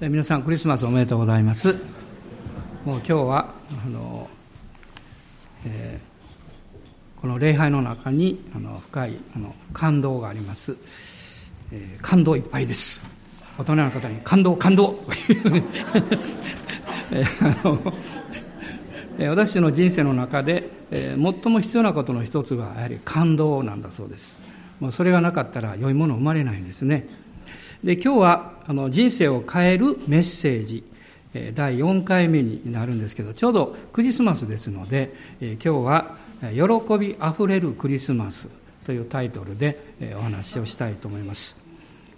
皆さんクリスマスおめでとうございます。もう今日はあの、えー、この礼拝の中にあの深いあの感動があります、えー、感動いっぱいです。大人の方に感動感動。えー、私の人生の中で、えー、最も必要なことの一つはやはり感動なんだそうです。もうそれがなかったら良いもの生まれないんですね。で今日はあの人生を変えるメッセージ第4回目になるんですけどちょうどクリスマスですので今日は「喜びあふれるクリスマス」というタイトルでお話をしたいと思います。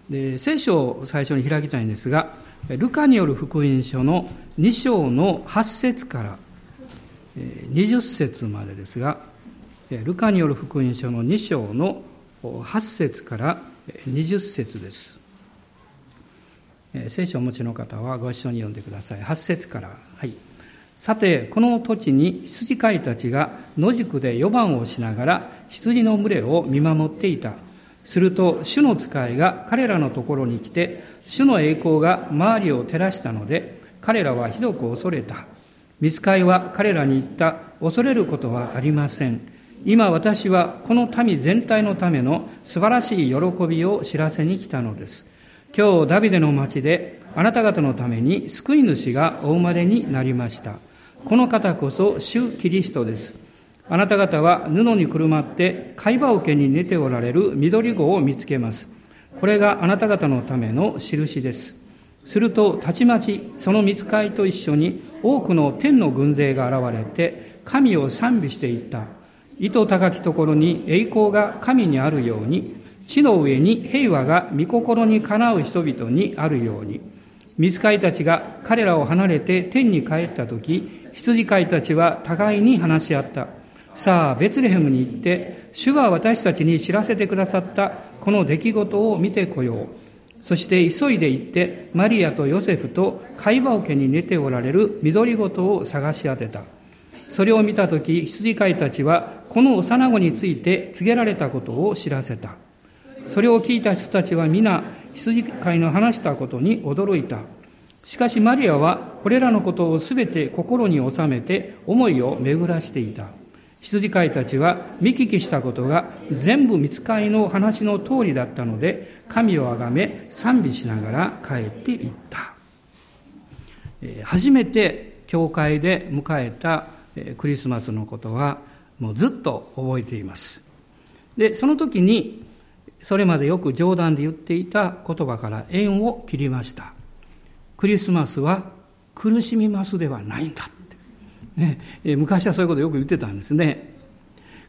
で聖書を最初に開きたいんですがルカによる福音書の2章の8節から20節までですがルカによる福音書の2章の8節から20節です。聖書をお持ちの方はご一緒に読んでください。8節から。はい。さてこの土地に羊飼いたちが野宿で4番をしながら羊の群れを見守っていた。すると主の使いが彼らのところに来て主の栄光が周りを照らしたので彼らはひどく恐れた。見つかいは彼らに言った。恐れることはありません。今私はこの民全体のための素晴らしい喜びを知らせに来たのです。今日ダビデの町であなた方のために救い主がお生まれになりました。この方こそ主キリストです。あなた方は布にくるまって貝羽桶に寝ておられる緑子を見つけます。これがあなた方のための印です。するとたちまちその見つかいと一緒に多くの天の軍勢が現れて神を賛美していった。糸高きところに栄光が神にあるように地の上に平和が御心にかなう人々にあるように、見つかいたちが彼らを離れて天に帰った時、羊飼いたちは互いに話し合った。さあ、ベツレヘムに行って、主が私たちに知らせてくださったこの出来事を見てこよう。そして急いで行って、マリアとヨセフと貝羽桶に寝ておられる緑ごとを探し当てた。それを見たとき、羊飼いたちは、この幼子について告げられたことを知らせた。それを聞いた人たちは皆、羊飼いの話したことに驚いた。しかしマリアはこれらのことをすべて心に収めて思いを巡らしていた。羊飼いたちは見聞きしたことが全部見つかりの話の通りだったので、神をあがめ賛美しながら帰っていった。初めて教会で迎えたクリスマスのことはもうずっと覚えています。で、その時にそれまでよく冗談で言っていた言葉から縁を切りました。クリスマスは苦しみますではないんだ。ね、昔はそういうことをよく言ってたんですね。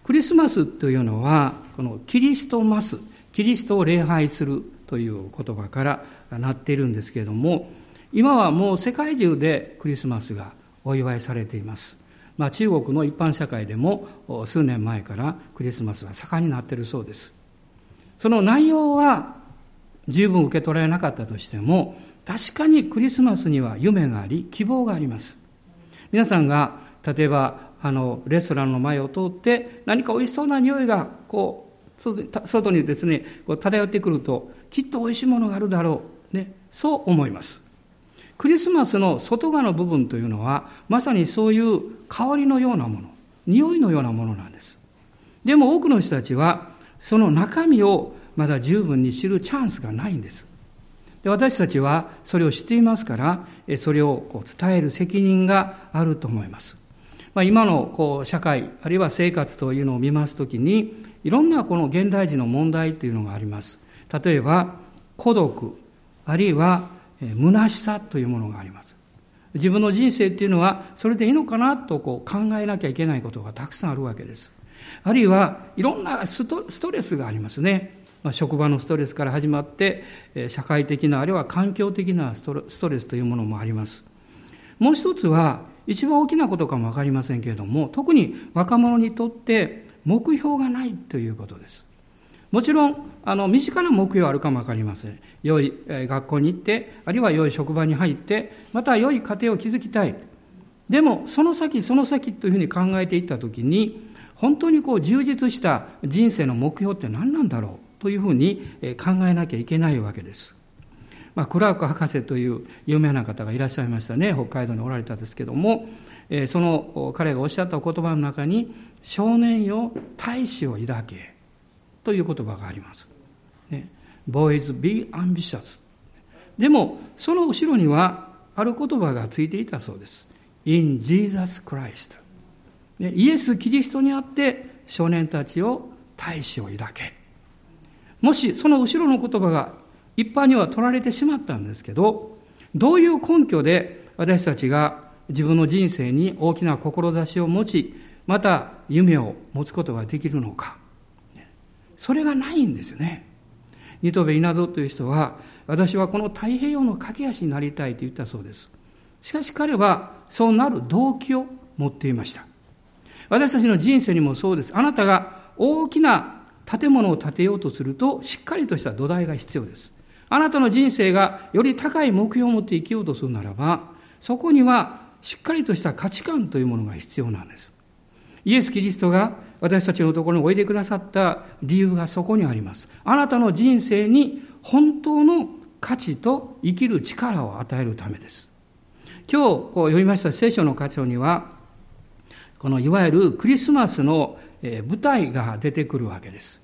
クリスマスというのは、このキリストマス、キリストを礼拝するという言葉からなっているんですけれども、今はもう世界中でクリスマスがお祝いされています。まあ、中国の一般社会でも数年前からクリスマスが盛んになっているそうです。その内容は十分受け取られなかったとしても、確かにクリスマスには夢があり、希望があります。皆さんが、例えば、あの、レストランの前を通って、何か美味しそうな匂いが、こう、外にですね、こう漂ってくると、きっと美味しいものがあるだろう。ね、そう思います。クリスマスの外側の部分というのは、まさにそういう香りのようなもの、匂いのようなものなんです。でも多くの人たちは、その中身をまだ十分に知るチャンスがないんです。で私たちはそれを知っていますから、それをこう伝える責任があると思います。まあ、今のこう社会、あるいは生活というのを見ますときに、いろんなこの現代人の問題というのがあります。例えば、孤独、あるいは虚しさというものがあります。自分の人生っていうのは、それでいいのかなとこう考えなきゃいけないことがたくさんあるわけです。あるいはいろんなストレスがありますね。まあ、職場のストレスから始まって、社会的なあるいは環境的なストレスというものもあります。もう一つは、一番大きなことかもわかりませんけれども、特に若者にとって目標がないということです。もちろん、あの、身近な目標あるかもわかりません。良い学校に行って、あるいは良い職場に入って、また良い家庭を築きたい。でも、その先、その先というふうに考えていったときに、本当にこう充実した人生の目標って何なんだろうというふうに考えなきゃいけないわけです。まあ、クラーク博士という有名な方がいらっしゃいましたね北海道におられたんですけども、その彼がおっしゃった言葉の中に「少年よ大志を抱け」という言葉があります。ね、Boys be ambitious でもその後ろにはある言葉がついていたそうです。In Jesus Christ イエス・キリストにあって少年たちを大志を抱け。もしその後ろの言葉が一般には取られてしまったんですけど、どういう根拠で私たちが自分の人生に大きな志を持ち、また夢を持つことができるのか。それがないんですよね。ニトベ稲造という人は、私はこの太平洋の駆け足になりたいと言ったそうです。しかし彼はそうなる動機を持っていました。私たちの人生にもそうです。あなたが大きな建物を建てようとすると、しっかりとした土台が必要です。あなたの人生がより高い目標を持って生きようとするならば、そこにはしっかりとした価値観というものが必要なんです。イエス・キリストが私たちのところにおいでくださった理由がそこにあります。あなたの人生に本当の価値と生きる力を与えるためです。今日こう読みました聖書の箇所には、このいわゆるクリスマスの舞台が出てくるわけです。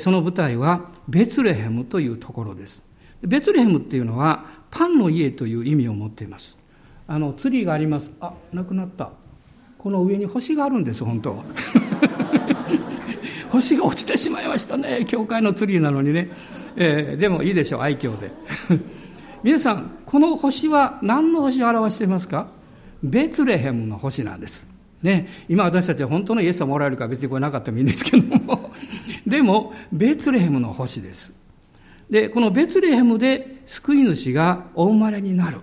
その舞台はベツレヘムというところです。ベツレヘムっていうのはパンの家という意味を持っています。あのツリーがあります。あ、なくなった。この上に星があるんです、本当。星が落ちてしまいましたね。教会のツリーなのにね。えー、でもいいでしょう、愛嬌で。皆さん、この星は何の星を表していますか？ベツレヘムの星なんです。ね、今私たちは本当のイエス様おられるか別にこれなかったもいいんですけども、でも、ベツレヘムの星です。で、このベツレヘムで救い主がお生まれになる。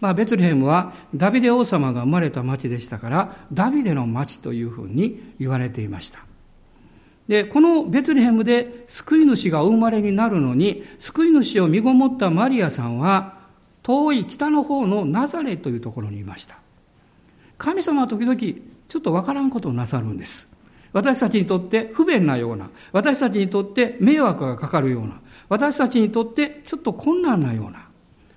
まあ、ベツレヘムはダビデ王様が生まれた町でしたから、ダビデの町というふうに言われていました。で、このベツレヘムで救い主がお生まれになるのに、救い主を身ごもったマリアさんは、遠い北の方のナザレというところにいました。神様は時々ちょっとわからんことをなさるんです。私たちにとって不便なような、私たちにとって迷惑がかかるような、私たちにとってちょっと困難なような。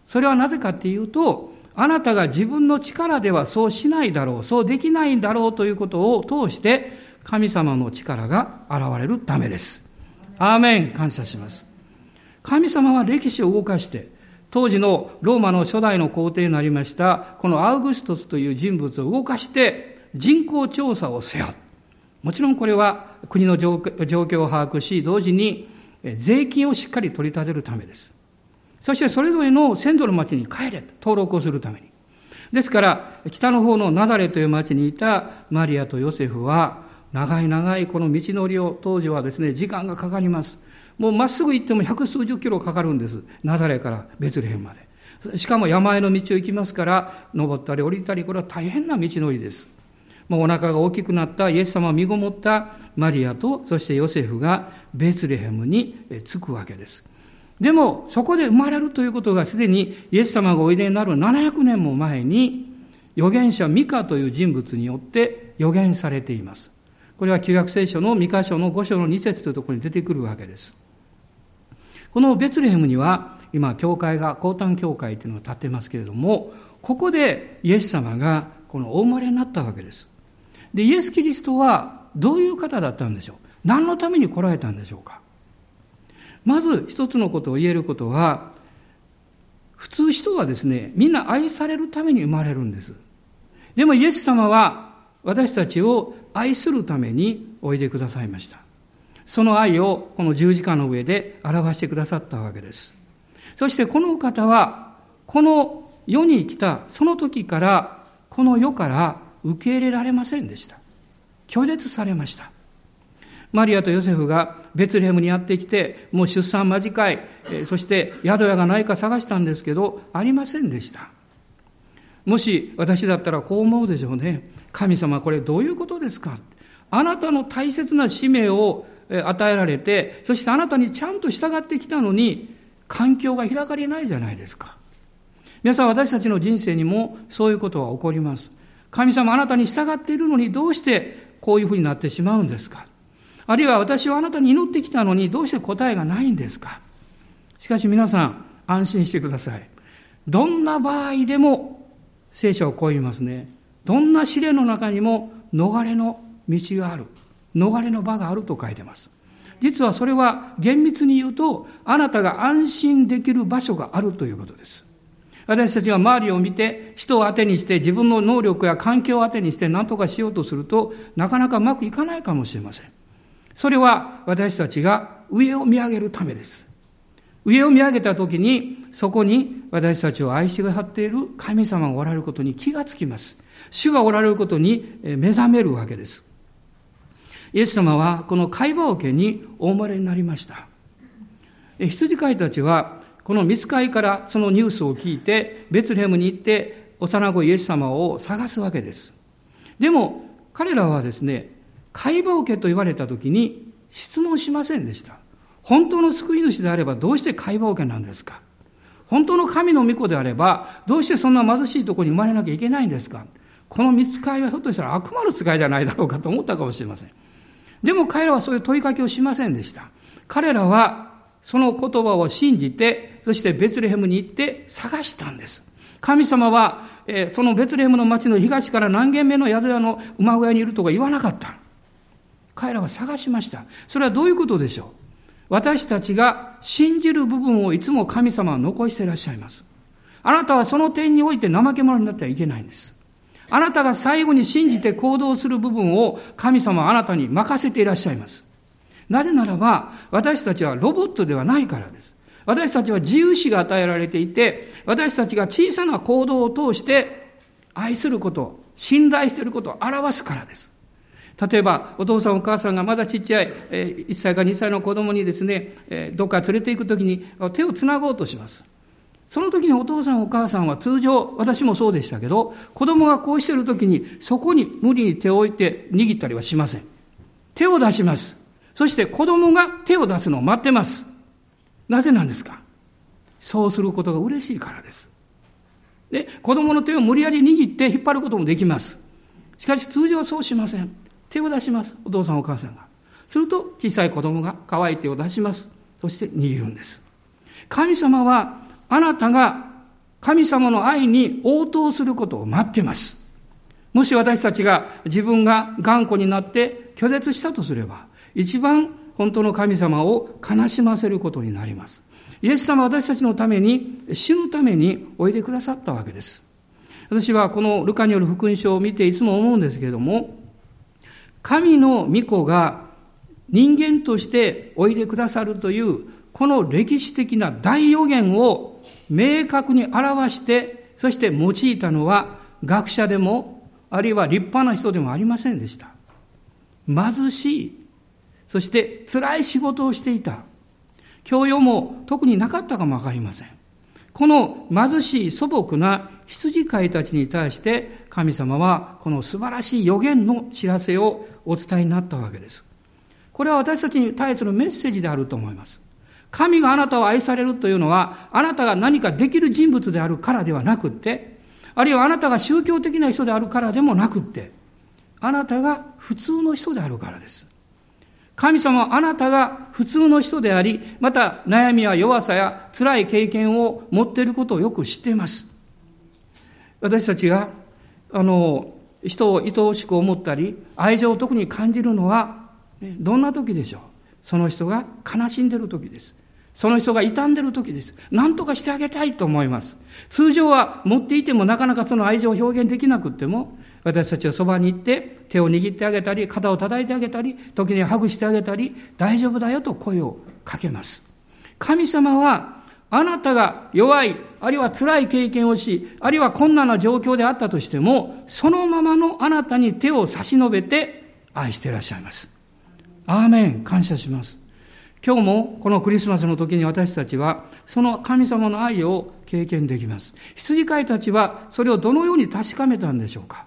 それはなぜかっていうと、あなたが自分の力ではそうしないだろう、そうできないんだろうということを通して、神様の力が現れるためです。アーメン感謝します。神様は歴史を動かして、当時のローマの初代の皇帝になりました、このアウグストスという人物を動かして、人口調査をせよ。もちろんこれは国の状況を把握し、同時に税金をしっかり取り立てるためです。そしてそれぞれの先祖の町に帰れと登録をするために。ですから、北の方のナザレという町にいたマリアとヨセフは、長い長いこの道のりを当時はですね、時間がかかります。もうまっすぐ行っても百数十キロかかるんです。ナザレからベツレヘンまで。しかも山あいの道を行きますから、登ったり降りたり、これは大変な道のりです。もうお腹が大きくなったイエス様を身ごもったマリアと、そしてヨセフがベツレヘムに着くわけです。でも、そこで生まれるということがすでにイエス様がおいでになる700年も前に、預言者ミカという人物によって預言されています。これは旧約聖書の三箇所の五章の二節というところに出てくるわけです。このベツレヘムには、今、教会が、高端教会というのが立ってますけれども、ここでイエス様がこのお生まれになったわけです。で、イエス・キリストはどういう方だったんでしょう？何のために来られたんでしょうか？まず一つのことを言えることは、普通人はですね、みんな愛されるために生まれるんです。でもイエス様は私たちを愛するためにおいでくださいました。その愛をこの十字架の上で表してくださったわけです。そしてこの方は、この世に来たその時から、この世から受け入れられませんでした。拒絶されました。マリアとヨセフがベツレヘムにやってきて、もう出産間近い、そして宿屋がないか探したんですけど、ありませんでした。もし私だったらこう思うでしょうね。神様これどういうことですか？あなたの大切な使命を与えられて、そしてあなたにちゃんと従ってきたのに、環境が開かれないじゃないですか。皆さん私たちの人生にもそういうことは起こります。神様あなたに従っているのにどうしてこういうふうになってしまうんですかあるいは私はあなたに祈ってきたのにどうして答えがないんですかしかし皆さん、安心してください。どんな場合でも聖書をこう言いますね。どんな試練の中にも逃れの道がある。逃れの場があると書いてます。実はそれは厳密に言うと、あなたが安心できる場所があるということです。私たちが周りを見て、人を当てにして、自分の能力や環境を当てにして何とかしようとすると、なかなかうまくいかないかもしれません。それは私たちが上を見上げるためです。上を見上げたときに、そこに私たちを愛しが張っている神様がおられることに気がつきます。主がおられることに目覚めるわけです。イエス様はこの会話桶にお生まれになりました。羊飼いたちはこの見つかりからそのニュースを聞いてベツレヘムに行って幼子イエス様を探すわけです。でも彼らはですね、会話桶と言われた時に質問しませんでした。本当の救い主であればどうして会話桶なんですか？本当の神の御子であればどうしてそんな貧しいところに生まれなきゃいけないんですか？この見つかりはひょっとしたら悪魔の使いじゃないだろうかと思ったかもしれません。でも彼らはそういう問いかけをしませんでした。彼らはその言葉を信じて、そしてベツレヘムに行って探したんです。神様は、えー、そのベツレヘムの町の東から何軒目の宿屋の馬小屋にいるとか言わなかった。彼らは探しました。それはどういうことでしょう？私たちが信じる部分をいつも神様は残していらっしゃいます。あなたはその点において怠け者になってはいけないんです。あなたが最後に信じて行動する部分を神様はあなたに任せていらっしゃいます。なぜならば、私たちはロボットではないからです。私たちは自由視が与えられていて、私たちが小さな行動を通して愛すること、信頼していることを表すからです。例えば、お父さんお母さんがまだちっちゃい、え1歳か2歳の子供にですね、どっか連れて行くときに手をつなごうとします。その時にお父さんお母さんは通常、私もそうでしたけど、子供がこうしている時に、そこに無理に手を置いて握ったりはしません。手を出します。そして子供が手を出すのを待ってます。なぜなんですか？そうすることが嬉しいからです。で、子供の手を無理やり握って引っ張ることもできます。しかし通常はそうしません。手を出します。お父さんお母さんが。すると小さい子供が乾い手を出します。そして握るんです。神様はあなたが神様の愛に応答することを待っています。もし私たちが自分が頑固になって拒絶したとすれば、一番本当の神様を悲しませることになります。イエス様は私たちのために死ぬためにおいでくださったわけです。私はこのルカによる福音書を見ていつも思うんですけれども、神の御子が人間としておいでくださるというこの歴史的な大予言を明確に表して、そして用いたのは学者でも、あるいは立派な人でもありませんでした。貧しい、そして辛い仕事をしていた。教養も特になかったかもわかりません。この貧しい素朴な羊飼いたちに対して神様はこの素晴らしい予言の知らせをお伝えになったわけです。これは私たちに対するメッセージであると思います。神があなたを愛されるというのは、あなたが何かできる人物であるからではなくって、あるいはあなたが宗教的な人であるからでもなくって、あなたが普通の人であるからです。神様はあなたが普通の人であり、また悩みや弱さや辛い経験を持っていることをよく知っています。私たちが、あの、人を愛おしく思ったり、愛情を特に感じるのは、どんな時でしょうその人が悲しんでいる時です。その人が傷んでる時です。何とかしてあげたいと思います。通常は持っていてもなかなかその愛情を表現できなくっても、私たちはそばに行って手を握ってあげたり、肩を叩いてあげたり、時にハグしてあげたり、大丈夫だよと声をかけます。神様は、あなたが弱い、あるいは辛い経験をし、あるいは困難な状況であったとしても、そのままのあなたに手を差し伸べて愛していらっしゃいます。アーメン感謝します。今日もこのクリスマスの時に私たちはその神様の愛を経験できます。羊飼いたちはそれをどのように確かめたんでしょうか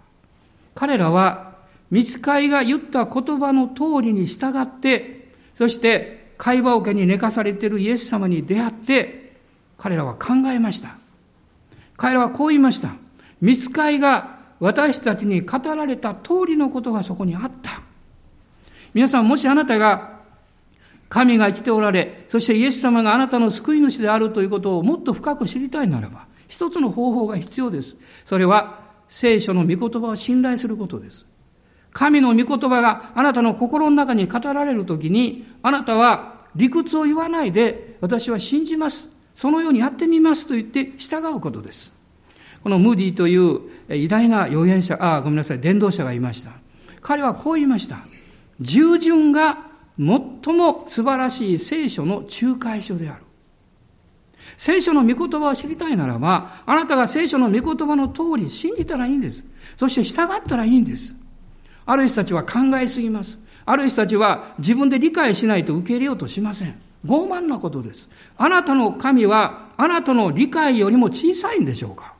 彼らは見つかいが言った言葉の通りに従って、そして会話桶に寝かされているイエス様に出会って、彼らは考えました。彼らはこう言いました。見つかいが私たちに語られた通りのことがそこにあった。皆さん、もしあなたが神が生きておられ、そしてイエス様があなたの救い主であるということをもっと深く知りたいならば、一つの方法が必要です。それは、聖書の御言葉を信頼することです。神の御言葉があなたの心の中に語られるときに、あなたは理屈を言わないで、私は信じます。そのようにやってみますと言って従うことです。このムーディという偉大な預言者、あ、ごめんなさい、伝道者がいました。彼はこう言いました。従順が最も素晴らしい聖書の仲介書である。聖書の御言葉を知りたいならば、あなたが聖書の御言葉の通り信じたらいいんです。そして従ったらいいんです。ある人たちは考えすぎます。ある人たちは自分で理解しないと受け入れようとしません。傲慢なことです。あなたの神はあなたの理解よりも小さいんでしょうか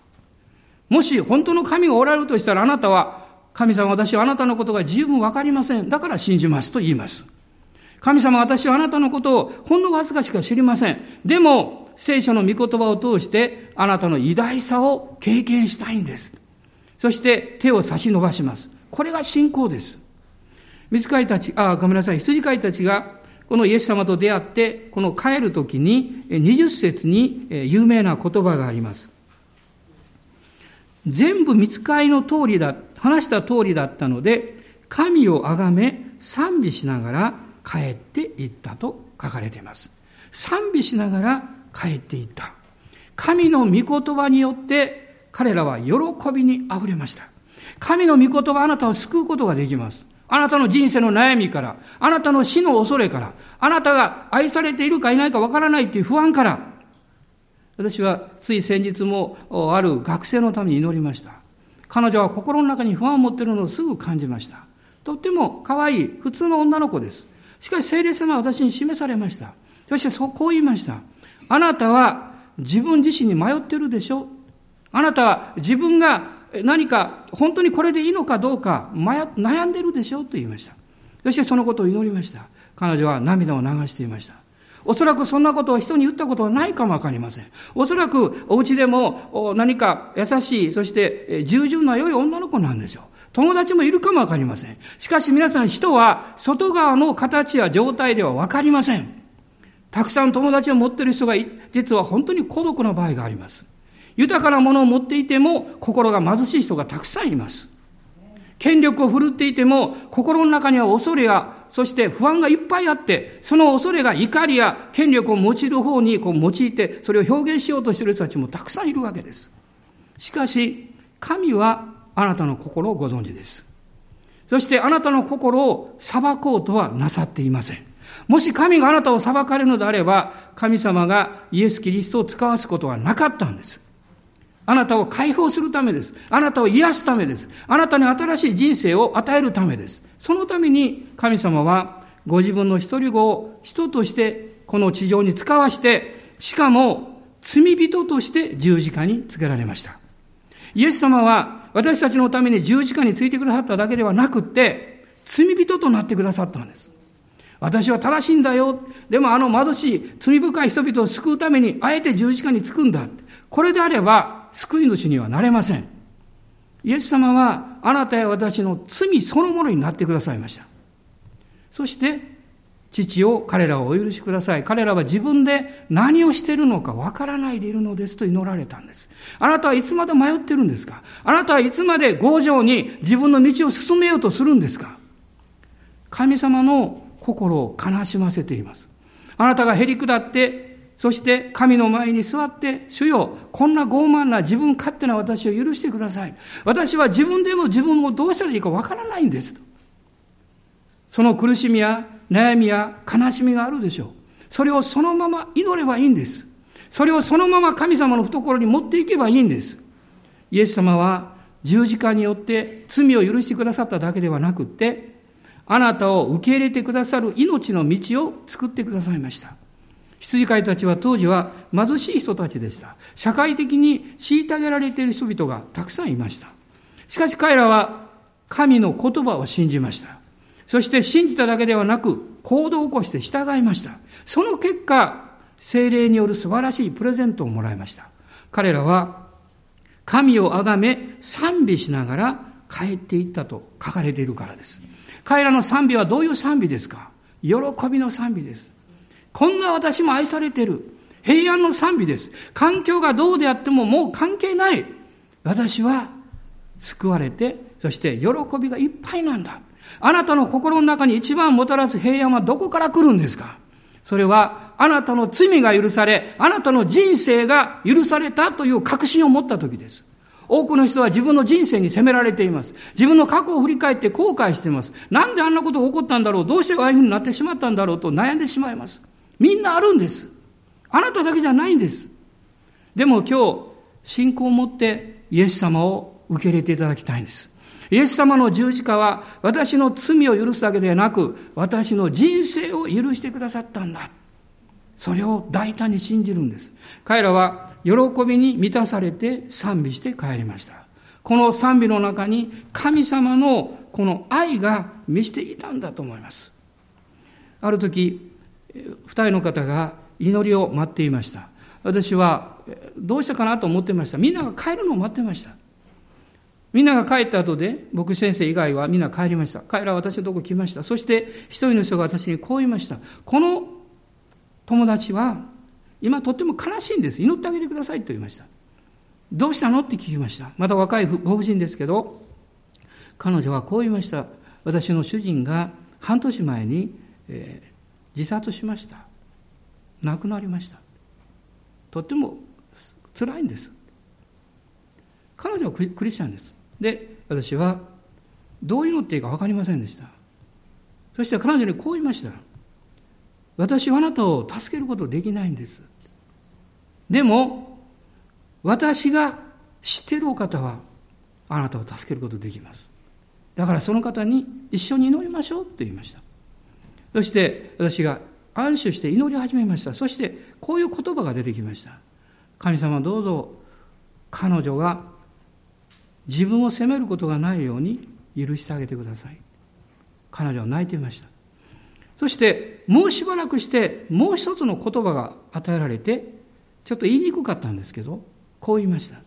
もし本当の神がおられるとしたらあなたは神様私はあなたのことが十分わかりません。だから信じますと言います。神様、私はあなたのことをほんのわずかしか知りません。でも、聖書の御言葉を通して、あなたの偉大さを経験したいんです。そして手を差し伸ばします。これが信仰です。水飼いたち、あ、ごめんなさい、羊飼いたちが、このイエス様と出会って、この帰るときに、20節に有名な言葉があります。全部見つかりの通りだ、話した通りだったので、神をあがめ、賛美しながら、帰っていったと書かれています。賛美しながら帰っていった。神の御言葉によって彼らは喜びに溢れました。神の御言葉あなたを救うことができます。あなたの人生の悩みから、あなたの死の恐れから、あなたが愛されているかいないかわからないという不安から、私はつい先日もある学生のために祈りました。彼女は心の中に不安を持っているのをすぐ感じました。とっても可愛い普通の女の子です。しかし聖霊様は私に示されました。そしてそうこう言いました。あなたは自分自身に迷ってるでしょあなたは自分が何か本当にこれでいいのかどうか悩んでるでしょと言いました。そしてそのことを祈りました。彼女は涙を流していました。おそらくそんなことを人に言ったことはないかもわかりません。おそらくお家でも何か優しい、そして従順な良い女の子なんでしょう。友達もいるかもわかりません。しかし皆さん人は外側の形や状態ではわかりません。たくさん友達を持っている人が実は本当に孤独な場合があります。豊かなものを持っていても心が貧しい人がたくさんいます。権力を振るっていても心の中には恐れやそして不安がいっぱいあってその恐れが怒りや権力を用いる方にこう用いてそれを表現しようとしている人たちもたくさんいるわけです。しかし神はあなたの心をご存知です。そしてあなたの心を裁こうとはなさっていません。もし神があなたを裁かれるのであれば、神様がイエス・キリストを使わすことはなかったんです。あなたを解放するためです。あなたを癒すためです。あなたに新しい人生を与えるためです。そのために神様はご自分の一人子を人としてこの地上に使わして、しかも罪人として十字架につけられました。イエス様は私たちのために十字架についてくださっただけではなくって、罪人となってくださったんです。私は正しいんだよ。でもあの貧しい罪深い人々を救うために、あえて十字架につくんだ。これであれば、救い主にはなれません。イエス様は、あなたや私の罪そのものになってくださいました。そして、父を彼らをお許しください。彼らは自分で何をしているのかわからないでいるのですと祈られたんです。あなたはいつまで迷ってるんですか？あなたはいつまで強情に自分の道を進めようとするんですか？神様の心を悲しませています。あなたがへり下って、そして神の前に座って、主よ、こんな傲慢な自分勝手な私を許してください。私は自分でも自分をどうしたらいいかわからないんです。その苦しみや悩みや悲しみがあるでしょう。それをそのまま祈ればいいんです。それをそのまま神様の懐に持っていけばいいんです。イエス様は十字架によって罪を許してくださっただけではなくって、あなたを受け入れてくださる命の道を作ってくださいました。羊飼いたちは当時は貧しい人たちでした。社会的に虐げられている人々がたくさんいました。しかし彼らは神の言葉を信じました。そして信じただけではなく、行動を起こして従いました。その結果、精霊による素晴らしいプレゼントをもらいました。彼らは、神をあがめ、賛美しながら帰っていったと書かれているからです。彼らの賛美はどういう賛美ですか？喜びの賛美です。こんな私も愛されてる。平安の賛美です。環境がどうであってももう関係ない。私は救われて、そして喜びがいっぱいなんだ。あなたの心の中に一番もたらす平安はどこから来るんですか？それはあなたの罪が許され、あなたの人生が許されたという確信を持った時です。多くの人は自分の人生に責められています。自分の過去を振り返って後悔しています。なんであんなことが起こったんだろう？どうしてああいうふうになってしまったんだろう？と悩んでしまいます。みんなあるんです。あなただけじゃないんです。でも今日、信仰を持ってイエス様を受け入れていただきたいんです。イエス様の十字架は私の罪を許すだけでなく、私の人生を許してくださったんだ。それを大胆に信じるんです。彼らは喜びに満たされて賛美して帰りました。この賛美の中に神様のこの愛が満ちていたんだと思います。ある時、二人の方が祈りを待っていました。私はどうしたかなと思ってました。みんなが帰るのを待ってました。みんなが帰った後で、僕先生以外はみんな帰りました。彼らは私のとこ来ました。そして一人の人が私にこう言いました。この友達は今とっても悲しいんです。祈ってあげてくださいと言いました。どうしたのって聞きました。また若いご婦人ですけど、彼女はこう言いました。私の主人が半年前に、えー、自殺しました。亡くなりました。とっても辛いんです。彼女はクリスチャンです。で、私はどう祈っていいか分かりませんでした。そして彼女にこう言いました。私はあなたを助けることできないんです。でも、私が知っているお方はあなたを助けることできます。だからその方に一緒に祈りましょうと言いました。そして私が安心して祈り始めました。そしてこういう言葉が出てきました。神様どうぞ彼女が自分を責めることがないように許してあげてください。彼女は泣いていました。そしてもうしばらくしてもう一つの言葉が与えられてちょっと言いにくかったんですけどこう言いました。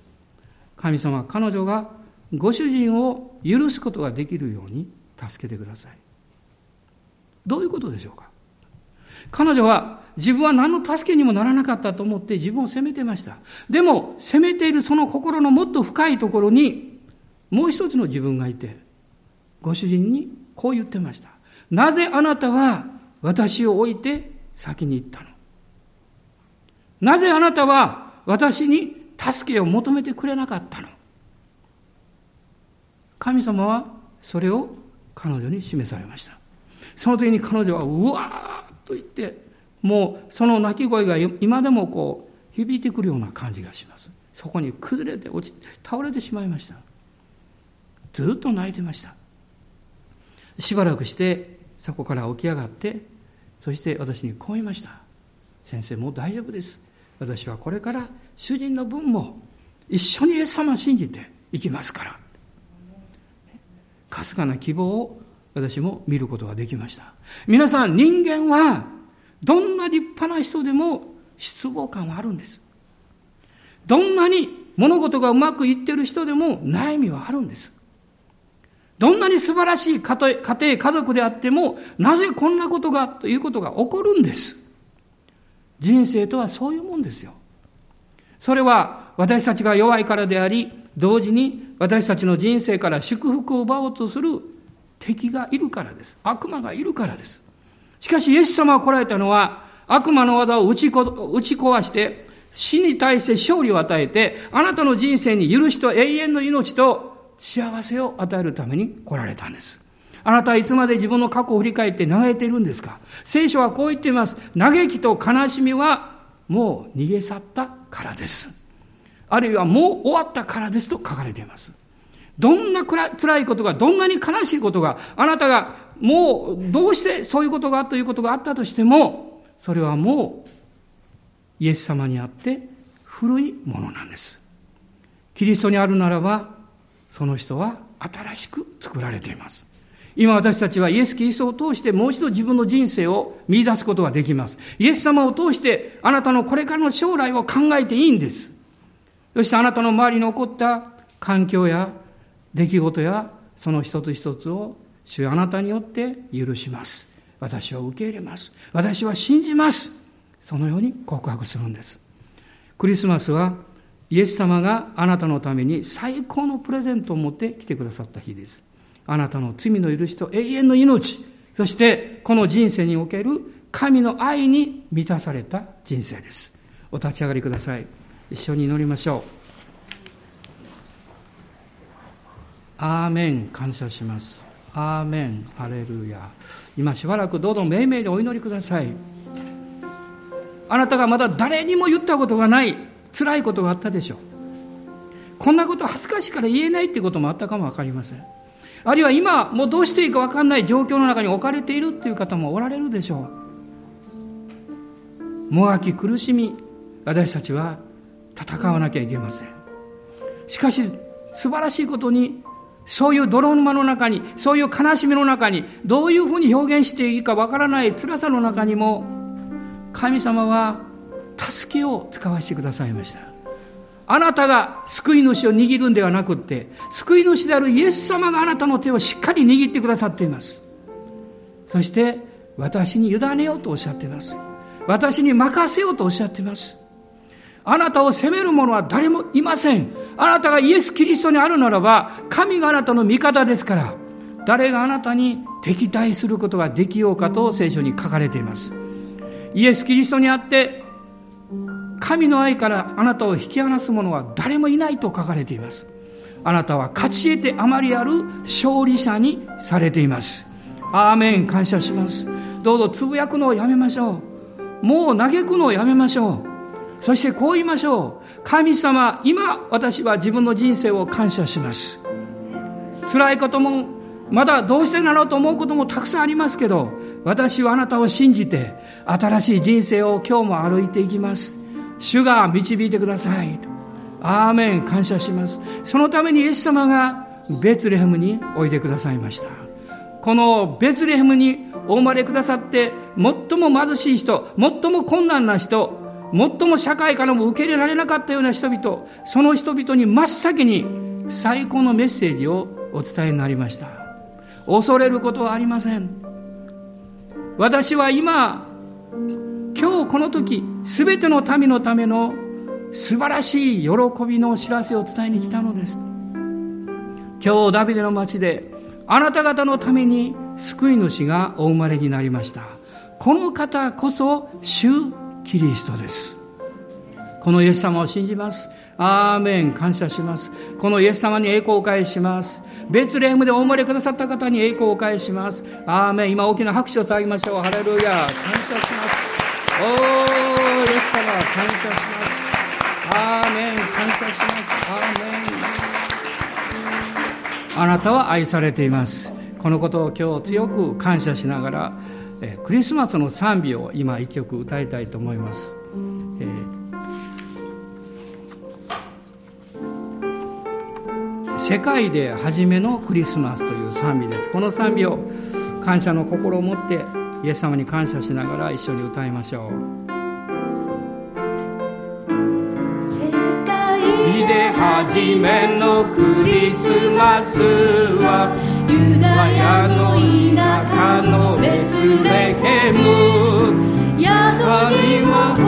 神様彼女がご主人を許すことができるように助けてください。どういうことでしょうか？彼女は自分は何の助けにもならなかったと思って自分を責めてました。でも責めているその心のもっと深いところにもう一つの自分がいて、ご主人にこう言ってました。なぜあなたは私を置いて先に行ったの？なぜあなたは私に助けを求めてくれなかったの？神様はそれを彼女に示されました。その時に彼女はうわーと言って、もうその泣き声が今でもこう響いてくるような感じがします。そこに崩れて落ち、倒れてしまいました。ずっと泣いてましたしばらくしてそこから起き上がってそして私にこう言いました先生もう大丈夫です私はこれから主人の分も一緒にイエス様を信じていきますからかすかな希望を私も見ることができました皆さん人間はどんな立派な人でも失望感はあるんですどんなに物事がうまくいってる人でも悩みはあるんですどんなに素晴らしい家庭、家族であっても、なぜこんなことが、ということが起こるんです。人生とはそういうもんですよ。それは私たちが弱いからであり、同時に私たちの人生から祝福を奪おうとする敵がいるからです。悪魔がいるからです。しかし、イエス様が来られたのは、悪魔の技を打ち打ち壊して、死に対して勝利を与えて、あなたの人生に許しと永遠の命と幸せを与えるために来られたんです。あなたはいつまで自分の過去を振り返って嘆いているんですか？聖書はこう言っています。嘆きと悲しみはもう逃げ去ったからです。あるいはもう終わったからですと書かれています。どんな辛いことが、どんなに悲しいことが、あなたがもうどうしてそういうことがということがあったとしても、それはもうイエス様にあって古いものなんです。キリストにあるならば、その人は新しく作られています。今私たちはイエス・キリストを通してもう一度自分の人生を見出すことができます。イエス様を通してあなたのこれからの将来を考えていいんです。そしてあなたの周りに起こった環境や出来事やその一つ一つを主あなたによって許します。私は受け入れます。私は信じます。そのように告白するんです。クリスマスはイエス様があなたのために最高のプレゼントを持って来てくださった日です。あなたの罪の許しと永遠の命。そしてこの人生における神の愛に満たされた人生です。お立ち上がりください。一緒に祈りましょう。アーメン感謝しますアーメンハレルヤ今しばらくどうぞ命名でお祈りくださいあなたがまだ誰にも言ったことがない辛いことがあったでしょうこんなこと恥ずかしいから言えないっていうこともあったかも分かりませんあるいは今もうどうしていいか分かんない状況の中に置かれているっていう方もおられるでしょうもがき苦しみ私たちは戦わなきゃいけませんしかし素晴らしいことにそういう泥沼の中にそういう悲しみの中にどういうふうに表現していいかわからない辛さの中にも神様は助けを使わせてくださいました。あなたが救い主を握るんではなくって救い主であるイエス様があなたの手をしっかり握ってくださっています。そして私に委ねようとおっしゃっています。私に任せようとおっしゃっています。あなたを責める者は誰もいません。あなたがイエス・キリストにあるならば神があなたの味方ですから誰があなたに敵対することができようかと聖書に書かれています。イエス・キリストにあって神の愛からあなたを引き離す者は誰もいないと書かれています。あなたは勝ち得てあまりある勝利者にされています。アーメン。感謝します。どうぞつぶやくのをやめましょう。もう嘆くのをやめましょう。そしてこう言いましょう神様今私は自分の人生を感謝します辛いこともまだどうしてなのと思うこともたくさんありますけど私はあなたを信じて新しい人生を今日も歩いていきます主が導いてください。アーメン、感謝します。そのためにイエス様がベツレヘムにおいでくださいました。このベツレヘムにお生まれくださって、最も貧しい人、最も困難な人、最も社会からも受け入れられなかったような人々、その人々に真っ先に最高のメッセージをお伝えになりました。恐れることはありません。私は今、今日この時、すべての民のための素晴らしい喜びの知らせを伝えに来たのです。今日ダビデの町で、あなた方のために救い主がお生まれになりました。この方こそ主キリストです。このイエス様を信じます。アーメン、感謝します。このイエス様に栄光を返します。ベツレヘムでお生まれくださった方に栄光を返します。アーメン、今大きな拍手を騒ぎましょう。ハレルヤ、感謝します。おー、イエス様、感謝します。アーメン、感謝します。アーメン。あなたは愛されています。このことを今日強く感謝しながら、えクリスマスの賛美を今一曲歌いたいと思います。えー、世界で初めのクリスマスという賛美です。この賛美を感謝の心を持ってイエス様に感謝しながら一緒に歌いましょう世界で初めのクリスマスはユダヤの田舎のベツレヘム。宿には逃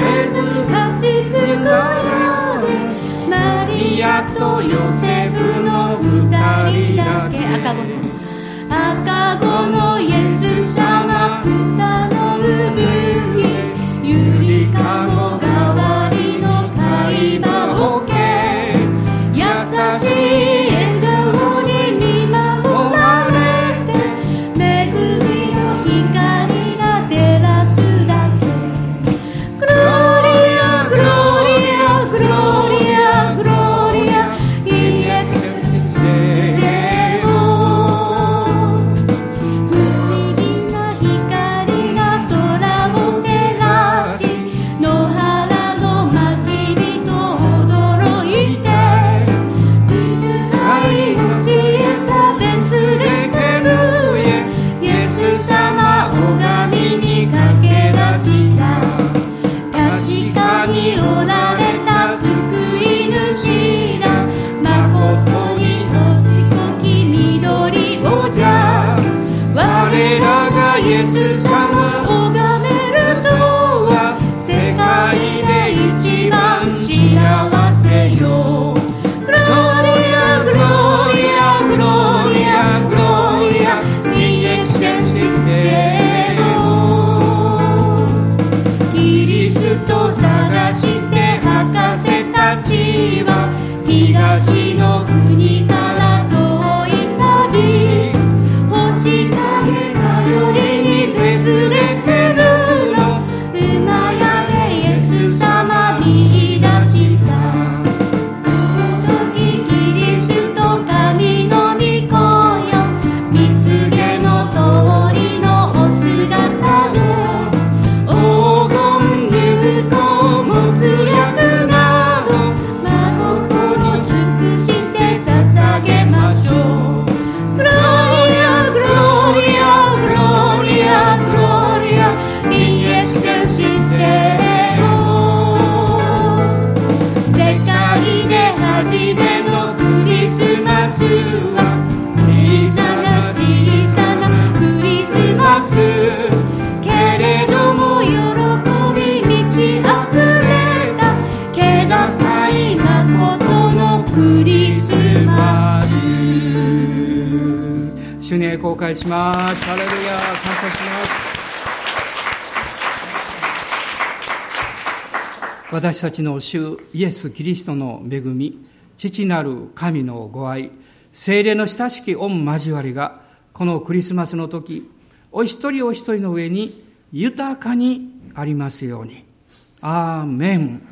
れず家畜からでマリアとヨセフの二人だけ。赤子の赤子のイエス様草の産木。ゆりかご代公開します。ハレルヤ、感謝します。私たちの主イエス・キリストの恵み、父なる神のご愛、精霊の親しき御交わりが、このクリスマスの時、お一人お一人の上に豊かにありますように。アーメン。